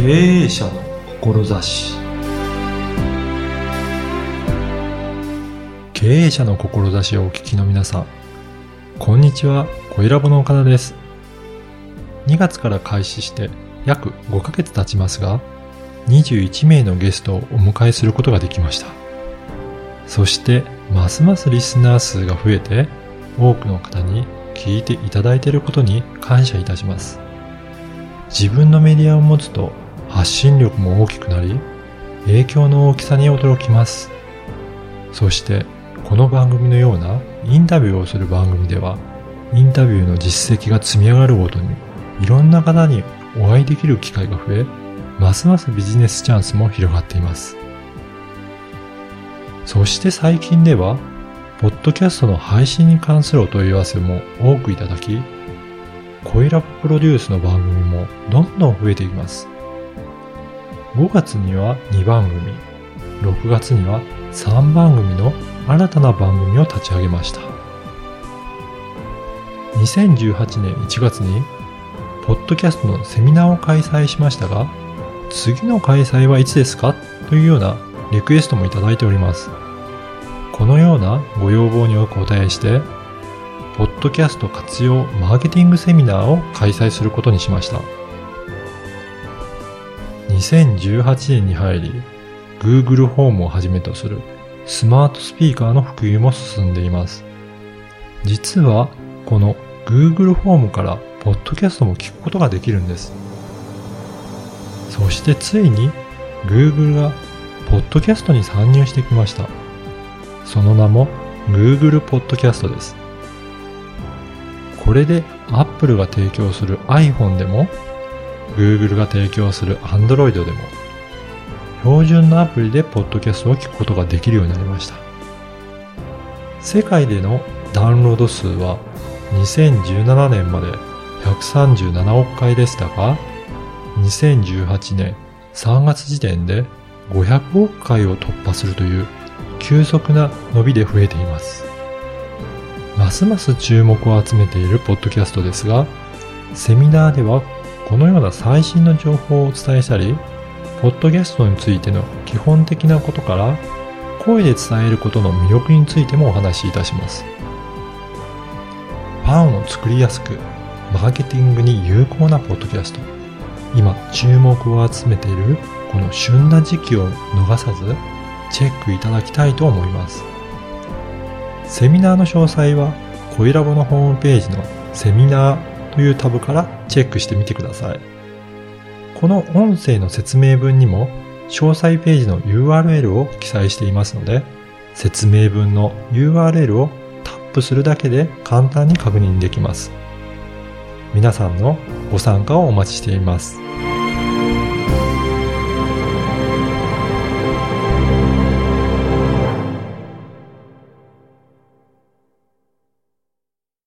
経営者の志。経営者の志をお聞きの皆さんこんにちは。小ラボの岡田です。2月から開始して約5ヶ月経ちますが21名のゲストをお迎えすることができました。そしてますますリスナー数が増えて多くの方に聞いていただいていることに感謝いたします。自分のメディアを持つと発信力も大きくなり、影響の大きさに驚きます。そして、この番組のようなインタビューをする番組では、インタビューの実績が積み上がるごとに、いろんな方にお会いできる機会が増え、ますますビジネスチャンスも広がっています。そして最近では、ポッドキャストの配信に関するお問い合わせも多くいただき、恋ラボプロデュースの番組もどんどん増えています。5月には2番組、6月には3番組の新たな番組を立ち上げました。2018年1月に、ポッドキャストのセミナーを開催しましたが、次の開催はいつですか？というようなリクエストもいただいております。このようなご要望にお答えして、ポッドキャスト活用マーケティングセミナーを開催することにしました。2018年に入り、Google ホームをはじめとするスマートスピーカーの普及も進んでいます。実は、この Google ホームからポッドキャストも聞くことができるんです。そしてついに Google がポッドキャストに参入してきました。その名も Google ポッドキャストです。これで Apple が提供する iPhone でも Google が提供する Android でも標準のアプリでポッドキャストを聞くことができるようになりました。世界でのダウンロード数は2017年まで137億回でしたが2018年3月時点で500億回を突破するという急速な伸びで増えています。ますます注目を集めているポッドキャストですが、セミナーではこのような最新の情報をお伝えしたり、ポッドキャストについての基本的なことから、声で伝えることの魅力についてもお話しいたします。ファンを作りやすく、マーケティングに有効なポッドキャスト。今、注目を集めているこの旬な時期を逃さず、チェックいただきたいと思います。セミナーの詳細は、恋ラボのホームページのセミナーというタブからチェックしてみてください。この音声の説明文にも詳細ページの URL を記載していますので、説明文の URL をタップするだけで簡単に確認できます。皆さんのご参加をお待ちしています。